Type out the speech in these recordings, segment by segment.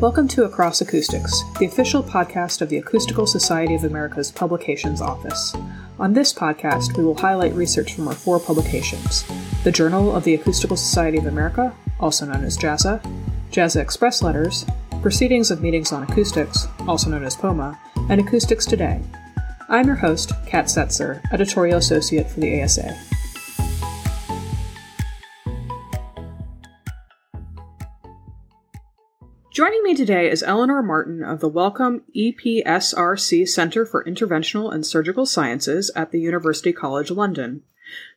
Welcome to Across Acoustics, the official podcast of the Acoustical Society of America's Publications Office. On this podcast, we will highlight research from our four publications the Journal of the Acoustical Society of America, also known as JASA, JASA Express Letters, Proceedings of Meetings on Acoustics, also known as POMA, and Acoustics Today. I'm your host, Kat Setzer, editorial associate for the ASA. Joining me today is Eleanor Martin of the Wellcome EPSRC Center for Interventional and Surgical Sciences at the University College London.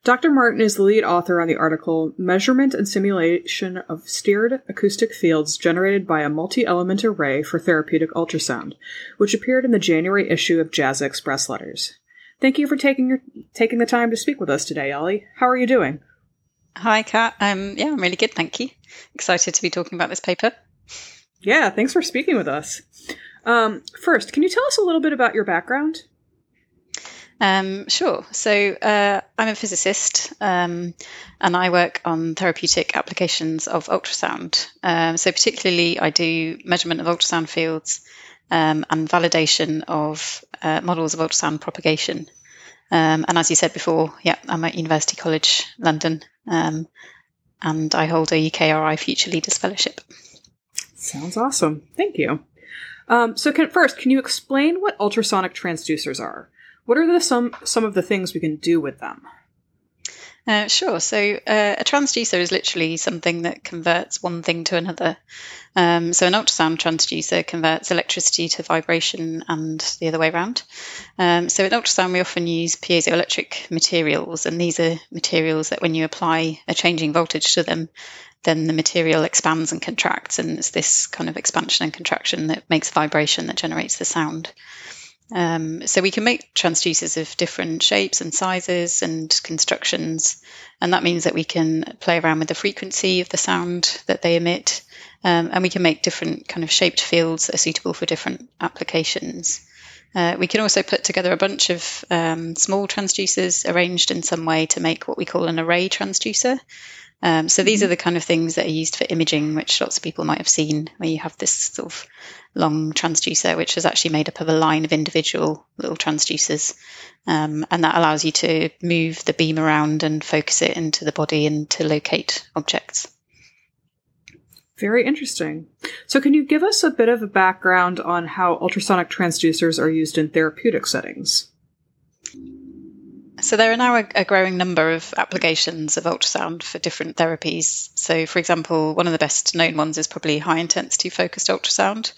Dr. Martin is the lead author on the article Measurement and Simulation of Steered Acoustic Fields Generated by a Multi Element Array for Therapeutic Ultrasound, which appeared in the January issue of JASA Express Letters. Thank you for taking your taking the time to speak with us today, Ellie. How are you doing? Hi, Kat. Um, yeah, I'm really good, thank you. Excited to be talking about this paper. Yeah, thanks for speaking with us. Um, first, can you tell us a little bit about your background? Um, sure. So uh, I'm a physicist, um, and I work on therapeutic applications of ultrasound. Um, so particularly, I do measurement of ultrasound fields um, and validation of uh, models of ultrasound propagation. Um, and as you said before, yeah, I'm at University College London, um, and I hold a UKRI Future Leaders Fellowship. Sounds awesome. Thank you. Um, so, can, first, can you explain what ultrasonic transducers are? What are the some some of the things we can do with them? Uh, sure. So uh, a transducer is literally something that converts one thing to another. Um, so an ultrasound transducer converts electricity to vibration and the other way around. Um, so in ultrasound, we often use piezoelectric materials, and these are materials that when you apply a changing voltage to them, then the material expands and contracts, and it's this kind of expansion and contraction that makes vibration that generates the sound. Um, so we can make transducers of different shapes and sizes and constructions, and that means that we can play around with the frequency of the sound that they emit, um, and we can make different kind of shaped fields that are suitable for different applications. Uh, we can also put together a bunch of um, small transducers arranged in some way to make what we call an array transducer. Um, so these mm-hmm. are the kind of things that are used for imaging, which lots of people might have seen, where you have this sort of long transducer, which is actually made up of a line of individual little transducers. Um, and that allows you to move the beam around and focus it into the body and to locate objects. Very interesting. So, can you give us a bit of a background on how ultrasonic transducers are used in therapeutic settings? So there are now a, a, growing number of applications of ultrasound for different therapies. So, for example, one of the best known ones is probably high intensity focused ultrasound.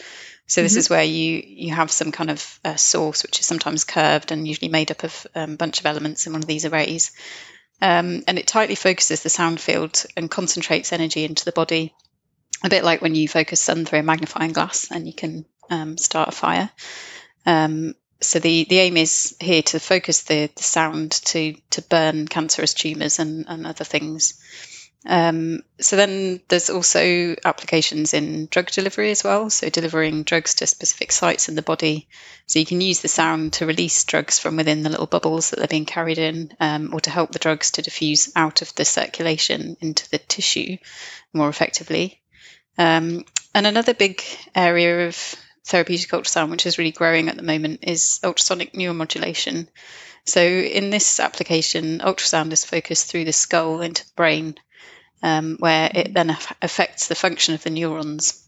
So this mm-hmm. is where you you have some kind of uh, source which is sometimes curved and usually made up of um, a bunch of elements in one of these arrays, um, and it tightly focuses the sound field and concentrates energy into the body, a bit like when you focus sun through a magnifying glass and you can um, start a fire. Um, so the, the aim is here to focus the, the sound to to burn cancerous tumours and, and other things. Um, so then there's also applications in drug delivery as well. So delivering drugs to specific sites in the body. So you can use the sound to release drugs from within the little bubbles that they're being carried in, um, or to help the drugs to diffuse out of the circulation into the tissue more effectively. Um, and another big area of therapeutic ultrasound, which is really growing at the moment, is ultrasonic neuromodulation. So, in this application, ultrasound is focused through the skull into the brain, um, where it then affects the function of the neurons.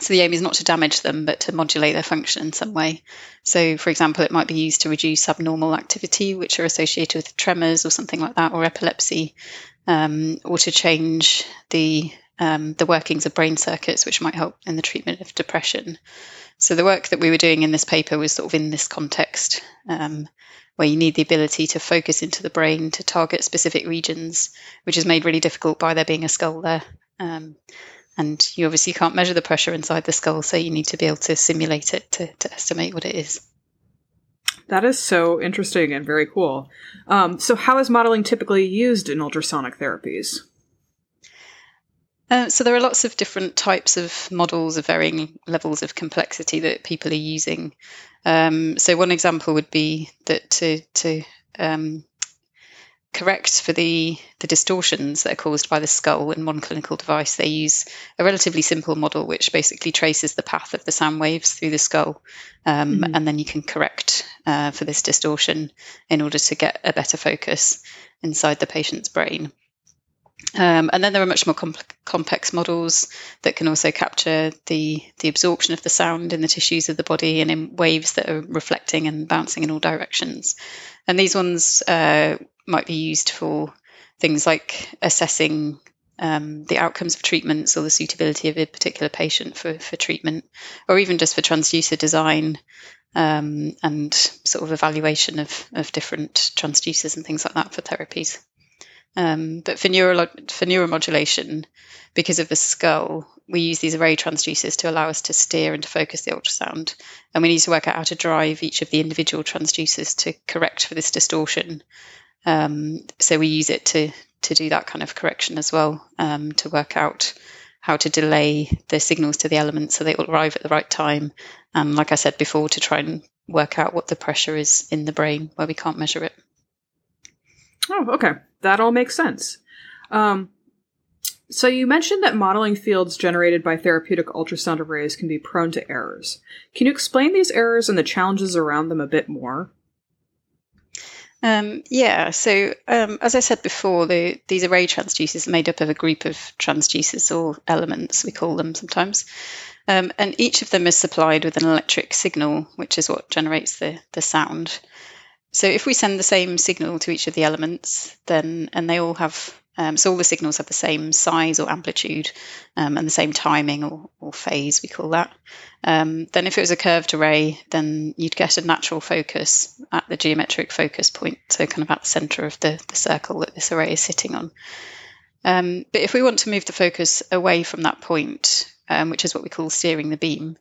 So, the aim is not to damage them, but to modulate their function in some way. So, for example, it might be used to reduce abnormal activity, which are associated with tremors or something like that, or epilepsy, um, or to change the um, the workings of brain circuits, which might help in the treatment of depression. So the work that we were doing in this paper was sort of in this context, um, where you need the ability to focus into the brain to target specific regions, which is made really difficult by there being a skull there. Um, and you obviously can't measure the pressure inside the skull, so you need to be able to simulate it to, to estimate what it is. That is so interesting and very cool. Um, so, how is modeling typically used in ultrasonic therapies? Uh, so there are lots of different types of models of varying levels of complexity that people are using. Um, so one example would be that to to um, correct for the, the distortions that are caused by the skull in one clinical device, they use a relatively simple model which basically traces the path of the sound waves through the skull. Um, mm-hmm. And then you can correct uh, for this distortion in order to get a better focus inside the patient's brain. Um, and then there are much more complex models that can also capture the, the absorption of the sound in the tissues of the body and in waves that are reflecting and bouncing in all directions. And these ones uh, might be used for things like assessing um, the outcomes of treatments or the suitability of a particular patient for, for treatment, or even just for transducer design um, and sort of evaluation of, of different transducers and things like that for therapies. Um, but for, neuro- for neuromodulation, because of the skull, we use these array transducers to allow us to steer and to focus the ultrasound. And we need to work out how to drive each of the individual transducers to correct for this distortion. Um, so we use it to to do that kind of correction as well, um, to work out how to delay the signals to the elements so they will arrive at the right time. And like I said before, to try and work out what the pressure is in the brain where we can't measure it. Oh, okay. That all makes sense. Um, so you mentioned that modeling fields generated by therapeutic ultrasound arrays can be prone to errors. Can you explain these errors and the challenges around them a bit more? Um, yeah, so um, as I said before, the, these array transducers are made up of a group of transducers or elements, we call them sometimes. Um, and each of them is supplied with an electric signal, which is what generates the, the sound. So if we send the same signal to each of the elements, then and they all have um, so all the signals have the same size or amplitude um, and the same timing or, or, phase, we call that. Um, then if it was a curved array, then you'd get a natural focus at the geometric focus point, so kind of at the center of the, the circle that this array is sitting on. Um, but if we want to move the focus away from that point, um, which is what we call steering the beam,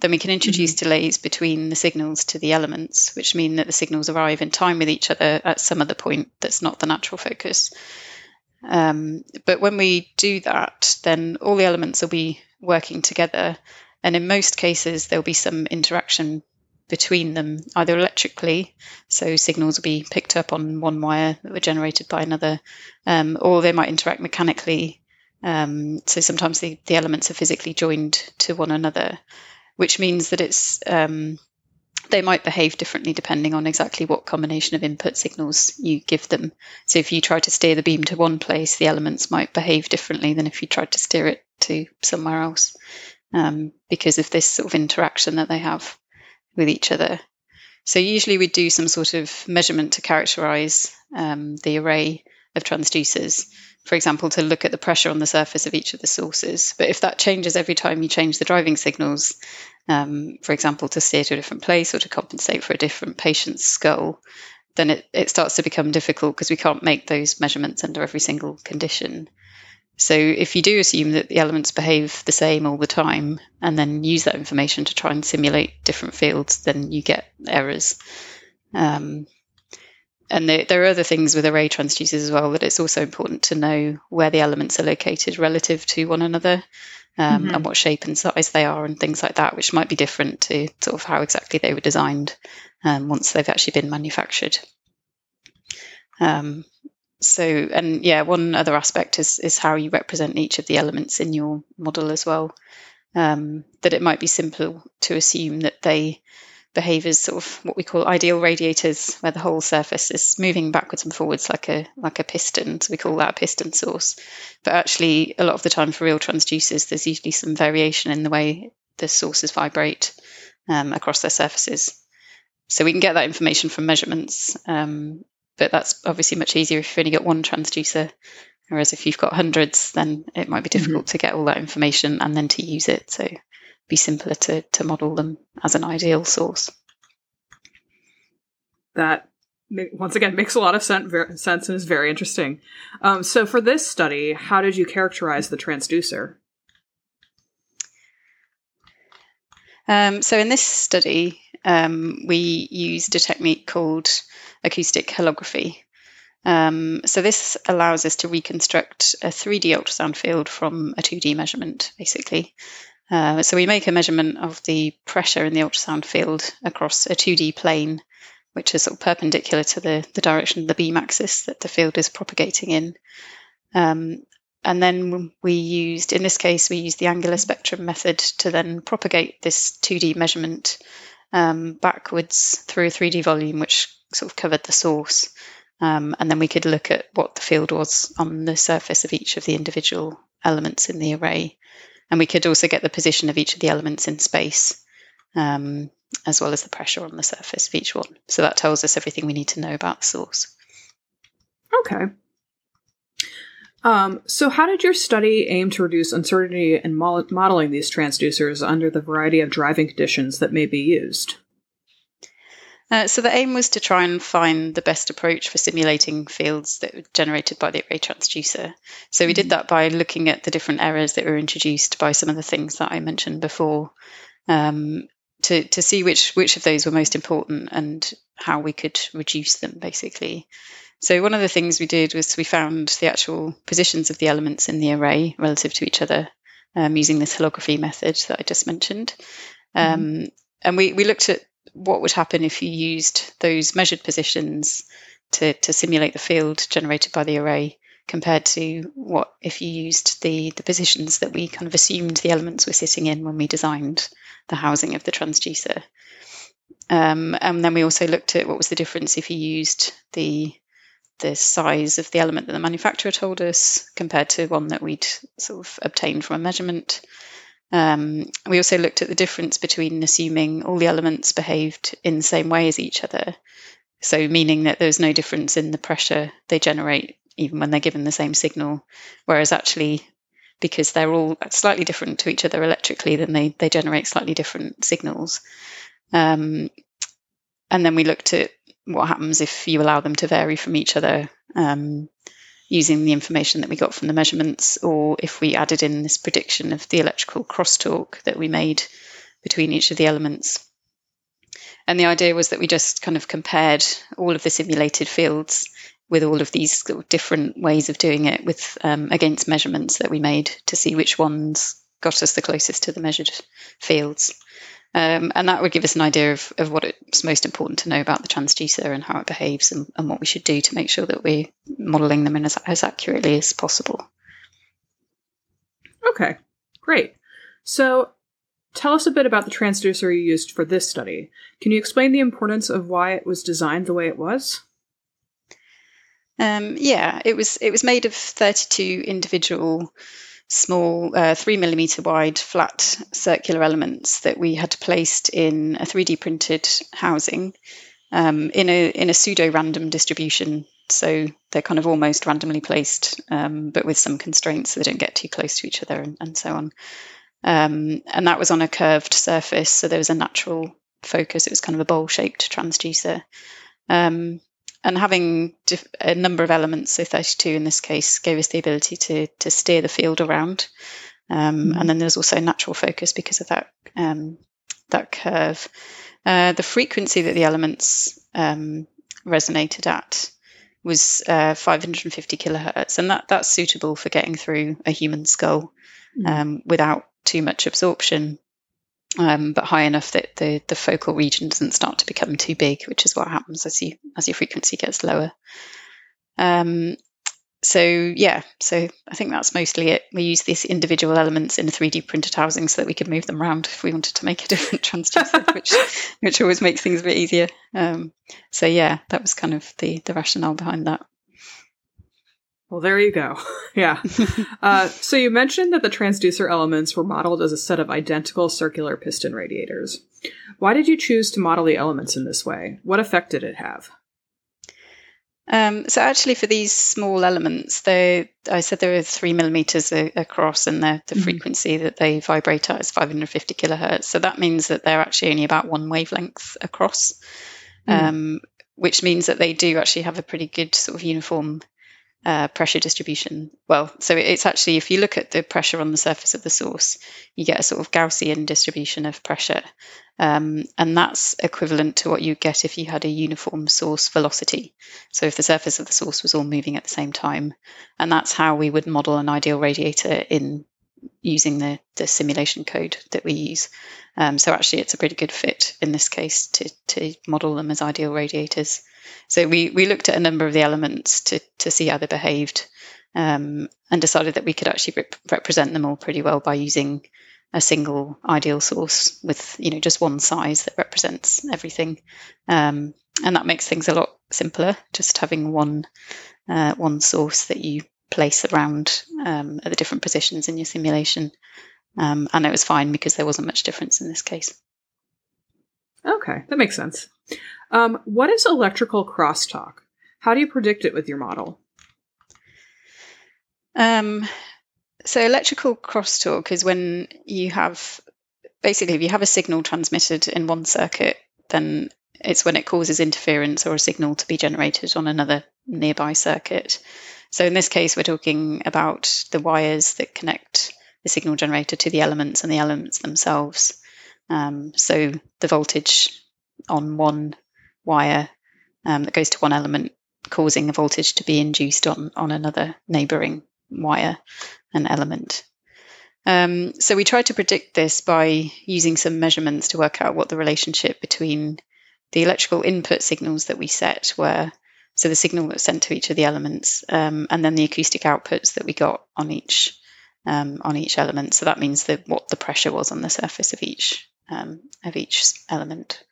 then we can introduce mm-hmm. delays between the signals to the elements, which mean that the signals arrive in time with each other at some other point that's not the natural focus. Um, but when we do that, then all the elements will be working together. And in most cases, there'll be some interaction between them, either electrically, so signals will be picked up on one wire that were generated by another, um, or they might interact mechanically. Um, so sometimes the, the elements are physically joined to one another which means that it's um, they might behave differently depending on exactly what combination of input signals you give them. So if you try to steer the beam to one place, the elements might behave differently than if you tried to steer it to somewhere else um, because of this sort of interaction that they have with each other. So usually we do some sort of measurement to characterize um, the array of transducers for example, to look at the pressure on the surface of each of the sources. But if that changes every time you change the driving signals, um, for example, to steer to a different place or to compensate for a different patient's skull, then it, it starts to become difficult because we can't make those measurements under every single condition. So if you do assume that the elements behave the same all the time and then use that information to try and simulate different fields, then you get errors. Um, and there, there, are other things with array transducers as well that it's also important to know where the elements are located relative to one another um, mm-hmm. and what shape and size they are and things like that, which might be different to sort of how exactly they were designed um, once they've actually been manufactured. Um, so, and yeah, one other aspect is is how you represent each of the elements in your model as well. Um, that it might be simple to assume that they behave as sort of what we call ideal radiators, where the whole surface is moving backwards and forwards like a like a piston. So we call that a piston source. But actually, a lot of the time for real transducers, there's usually some variation in the way the sources vibrate um, across their surfaces. So we can get that information from measurements, um, but that's obviously much easier if you've only got one transducer. Whereas if you've got hundreds, then it might be mm-hmm. difficult mm-hmm. to get all that information and then to use it. So be simpler to, to model them as an ideal source. That once again makes a lot of sense and is very interesting. Um, so, for this study, how did you characterize the transducer? Um, so, in this study, um, we used a technique called acoustic holography. Um, so, this allows us to reconstruct a 3D ultrasound field from a 2D measurement, basically. Uh, so we make a measurement of the pressure in the ultrasound field across a 2D plane which is sort of perpendicular to the, the direction of the beam axis that the field is propagating in. Um, and then we used, in this case, we used the angular spectrum method to then propagate this 2D measurement um, backwards through a 3D volume, which sort of covered the source. Um, and then we could look at what the field was on the surface of each of the individual elements in the array. And we could also get the position of each of the elements in space, um, as well as the pressure on the surface of each one. So that tells us everything we need to know about the source. Okay. Um, so, how did your study aim to reduce uncertainty in mo- modeling these transducers under the variety of driving conditions that may be used? Uh, so the aim was to try and find the best approach for simulating fields that were generated by the array transducer. So we mm-hmm. did that by looking at the different errors that were introduced by some of the things that I mentioned before, um, to to see which which of those were most important and how we could reduce them, basically. So one of the things we did was we found the actual positions of the elements in the array relative to each other um, using this holography method that I just mentioned. Mm-hmm. Um, mm-hmm. And we, we looked at what would happen if you used those measured positions to, to simulate the field generated by the array compared to what if you used the, the positions that we kind of assumed the elements were sitting in when we designed the housing of the transducer. Um, and then we also looked at what was the difference if you used the the size of the element that the manufacturer told us compared to one that we'd sort of obtained from a measurement. Um, we also looked at the difference between assuming all the elements behaved in the same way as each other, so meaning that there's no difference in the pressure they generate even when they're given the same signal, whereas actually because they're all slightly different to each other electrically, then they, they generate slightly different signals. Um, and then we looked at what happens if you allow them to vary from each other. Um, using the information that we got from the measurements, or if we added in this prediction of the electrical crosstalk that we made between each of the elements. And the idea was that we just kind of compared all of the simulated fields with all of these different ways of doing it with um, against measurements that we made to see which ones got us the closest to the measured fields. Um, and that would give us an idea of, of what it's most important to know about the transducer and how it behaves and, and what we should do to make sure that we're modeling them in as, as accurately as possible. Okay, great. So tell us a bit about the transducer you used for this study. Can you explain the importance of why it was designed the way it was? Um, yeah, it was it was made of 32 individual small uh, three millimeter wide flat circular elements that we had placed in a 3D printed housing um, in a in a pseudo random distribution. So they're kind of almost randomly placed, um, but with some constraints so they don't get too close to each other and, and so on. Um, and that was on a curved surface, so there was a natural focus. It was kind of a bowl shaped transducer. Um, and having a number of elements, so 32 in this case, gave us the ability to to steer the field around. Um, mm-hmm. And then there's also natural focus because of that um, that curve. Uh, the frequency that the elements um, resonated at was uh, 550 kilohertz, and that that's suitable for getting through a human skull mm-hmm. without too much absorption um, but high enough that the, the focal region doesn't start to become too big, which is what happens as you as your frequency gets lower. Um, so yeah, so I think that's mostly it. We use these individual elements in a 3D printed housing so that we could move them around if we wanted to make a different transducer, which which always makes things a bit easier. Um, so yeah, that was kind of the the rationale behind that. Well, there you go. yeah. uh, so you mentioned that the transducer elements were modeled as a set of identical circular piston radiators. Why did you choose to model the elements in this way? What effect did it have? Um, so actually, for these small elements, they I said they were three millimeters a, across, and the, the mm-hmm. frequency that they vibrate at is 550 kilohertz. So that means that they're actually only about one wavelength across, mm. um, which means that they do actually have a pretty good sort of uniform uh, pressure distribution. Well, so it's actually, if you look at the pressure on the surface of the source, you get a sort of Gaussian distribution of pressure. Um, and that's equivalent to what you get if you had a uniform source velocity. So if the surface of the source was all moving at the same time. And that's how we would model an ideal radiator in using the, the simulation code that we use. Um, so actually, it's a pretty good fit in this case to, to model them as ideal radiators. So we, we looked at a number of the elements to, to see how they behaved um, and decided that we could actually rep- represent them all pretty well by using a single ideal source with you know just one size that represents everything. Um, and that makes things a lot simpler just having one uh, one source that you place around um, at the different positions in your simulation. Um, and it was fine because there wasn't much difference in this case. Okay that makes sense um, what is electrical crosstalk how do you predict it with your model um, so electrical crosstalk is when you have basically if you have a signal transmitted in one circuit, then it's when it causes interference or a signal to be generated on another nearby circuit. So in this case, we're talking about the wires that connect the signal generator to the elements and the elements themselves. Um, so the voltage on one wire um, that goes to one element causing a voltage to be induced on, on another neighboring wire an element. Um, so we tried to predict this by using some measurements to work out what the relationship between the electrical input signals that we set were. So the signal that was sent to each of the elements, um, and then the acoustic outputs that we got on each um, on each element. So that means that what the pressure was on the surface of each um, of each element.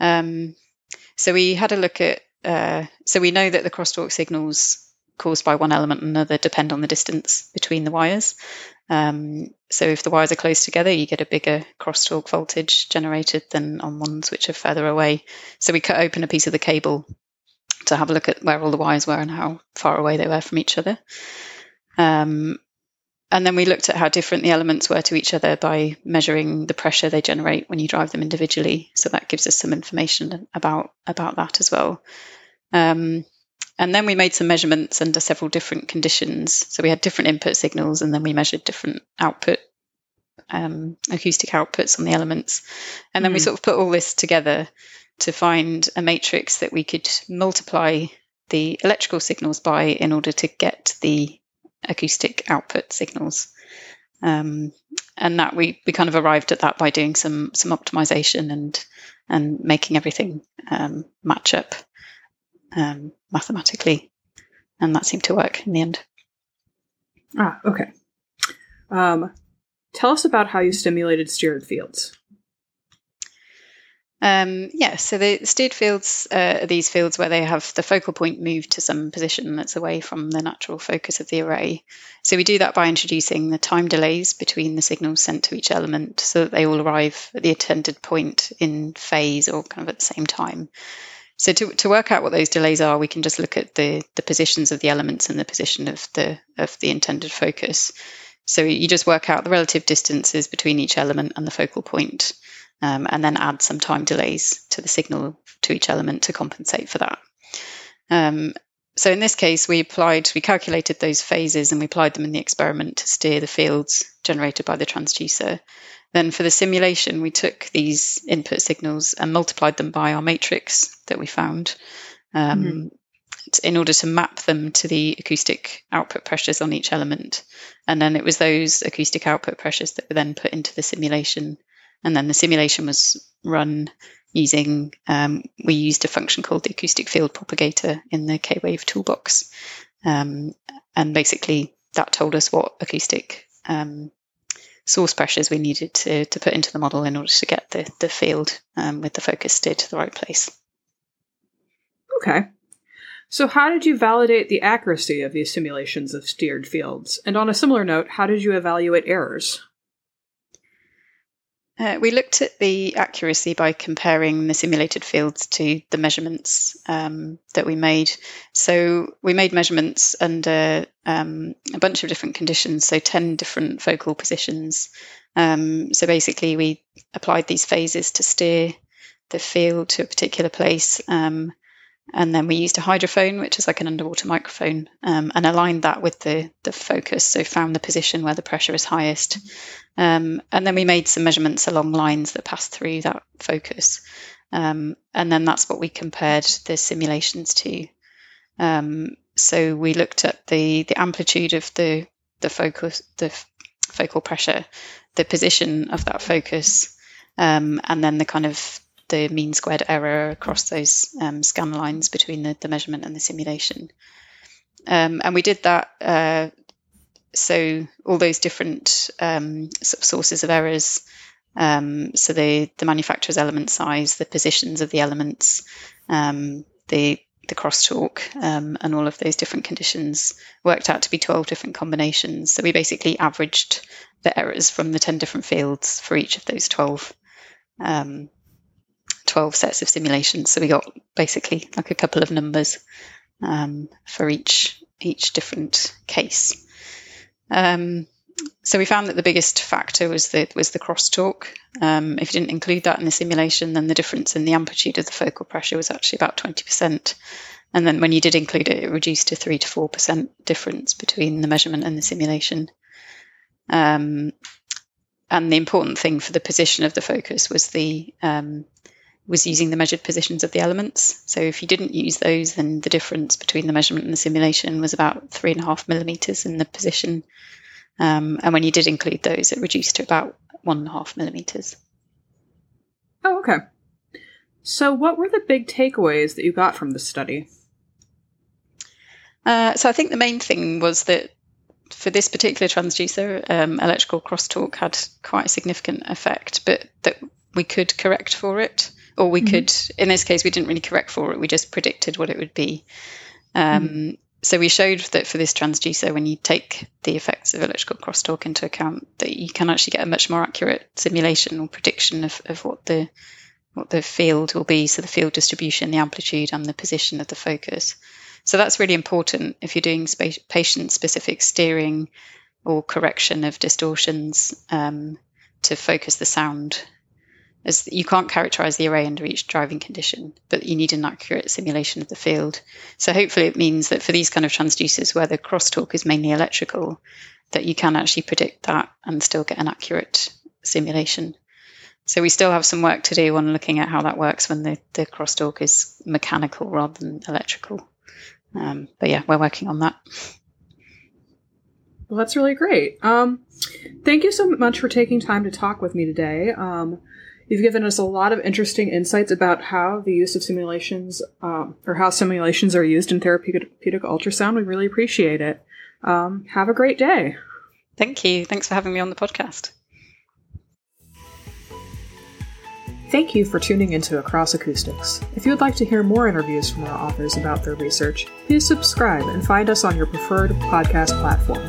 Um, so we had a look at. Uh, so we know that the crosstalk signals caused by one element and another depend on the distance between the wires. Um, so if the wires are close together, you get a bigger crosstalk voltage generated than on ones which are further away. So we cut open a piece of the cable to have a look at where all the wires were and how far away they were from each other. Um, and then we looked at how different the elements were to each other by measuring the pressure they generate when you drive them individually. So that gives us some information about about that as well. Um, and then we made some measurements under several different conditions. So we had different input signals, and then we measured different output, um, acoustic outputs on the elements. And then mm. we hmm. sort of put all this together to find a matrix that we could multiply the electrical signals by in order to get the acoustic output signals. Um, and that we, we kind of arrived at that by doing some some optimization and and making everything um, match up um, mathematically, and that seemed to work in the end. Ah, okay. Um, tell us about how you stimulated steered fields. Um, yeah, so the steered fields uh, are these fields where they have the focal point moved to some position that's away from the natural focus of the array. So we do that by introducing the time delays between the signals sent to each element so that they all arrive at the intended point in phase or kind of at the same time. So to, to work out what those delays are, we can just look at the, the positions of the elements and the position of the of the intended focus. So you just work out the relative distances between each element and the focal point, um, and then add some time delays to the signal to each element to compensate for that. Um, so in this case, we applied, we calculated those phases and we applied them in the experiment to steer the fields generated by the transducer. Then for the simulation, we took these input signals and multiplied them by our matrix that we found um, mm-hmm. in order to map them to the acoustic output pressures on each element. And then it was those acoustic output pressures that were then put into the simulation. And then the simulation was run using, um, we used a function called the acoustic field propagator in the k-Wave toolbox. Um, and basically, that told us what acoustic um, source pressures we needed to, to put into the model in order to get the, the field um, with the focus steered to the right place. Okay. So, how did you validate the accuracy of these simulations of steered fields? And on a similar note, how did you evaluate errors? Uh, we looked at the accuracy by comparing the simulated fields to the measurements um, that we made. So we made measurements under um, a bunch of different conditions, so 10 different focal positions. Um, so basically, we applied these phases to steer the field to a particular place. Um, and then we used a hydrophone, which is like an underwater microphone, um, and aligned that with the, the focus. So found the position where the pressure is highest. Um, and then we made some measurements along lines that pass through that focus. Um, and then that's what we compared the simulations to. Um, so we looked at the, the amplitude of the, the focus, the focal pressure, the position of that focus, um, and then the kind of the mean squared error across those um, scan lines between the, the, measurement and the simulation. Um, and we did that. Uh, so all those different um, sources of errors. Um, so the the manufacturer's element size, the positions of the elements, um, the the crosstalk, um, and all of those different conditions worked out to be 12 different combinations. So we basically averaged the errors from the 10 different fields for each of those 12 um, 12 sets of simulations. So we got basically like a couple of numbers um, for each each different case. Um, so we found that the biggest factor was the was the crosstalk. Um, if you didn't include that in the simulation, then the difference in the amplitude of the focal pressure was actually about 20%. And then when you did include it, it reduced to three to four percent difference between the measurement and the simulation. Um, and the important thing for the position of the focus was the um, was using the measured positions of the elements. So if you didn't use those, then the difference between the measurement and the simulation was about three and a half millimeters in the position. Um, and when you did include those, it reduced to about one and a half millimeters. Oh, okay. So, what were the big takeaways that you got from the study? Uh, so, I think the main thing was that for this particular transducer, um, electrical crosstalk had quite a significant effect, but that we could correct for it or we mm-hmm. could in this case we didn't really correct for it we just predicted what it would be um, mm-hmm. so we showed that for this transducer when you take the effects of electrical crosstalk into account that you can actually get a much more accurate simulation or prediction of, of what the what the field will be so the field distribution the amplitude and the position of the focus so that's really important if you're doing patient specific steering or correction of distortions um, to focus the sound as you can't characterize the array under each driving condition, but you need an accurate simulation of the field. So hopefully it means that for these kind of transducers where the crosstalk is mainly electrical, that you can actually predict that and still get an accurate simulation. So we still have some work to do on looking at how that works when the, the crosstalk is mechanical rather than electrical. Um, but yeah, we're working on that. Well, that's really great. Um, thank you so much for taking time to talk with me today. Um, You've given us a lot of interesting insights about how the use of simulations, um, or how simulations are used in therapeutic ultrasound. We really appreciate it. Um, have a great day. Thank you. Thanks for having me on the podcast. Thank you for tuning into Across Acoustics. If you would like to hear more interviews from our authors about their research, please subscribe and find us on your preferred podcast platform.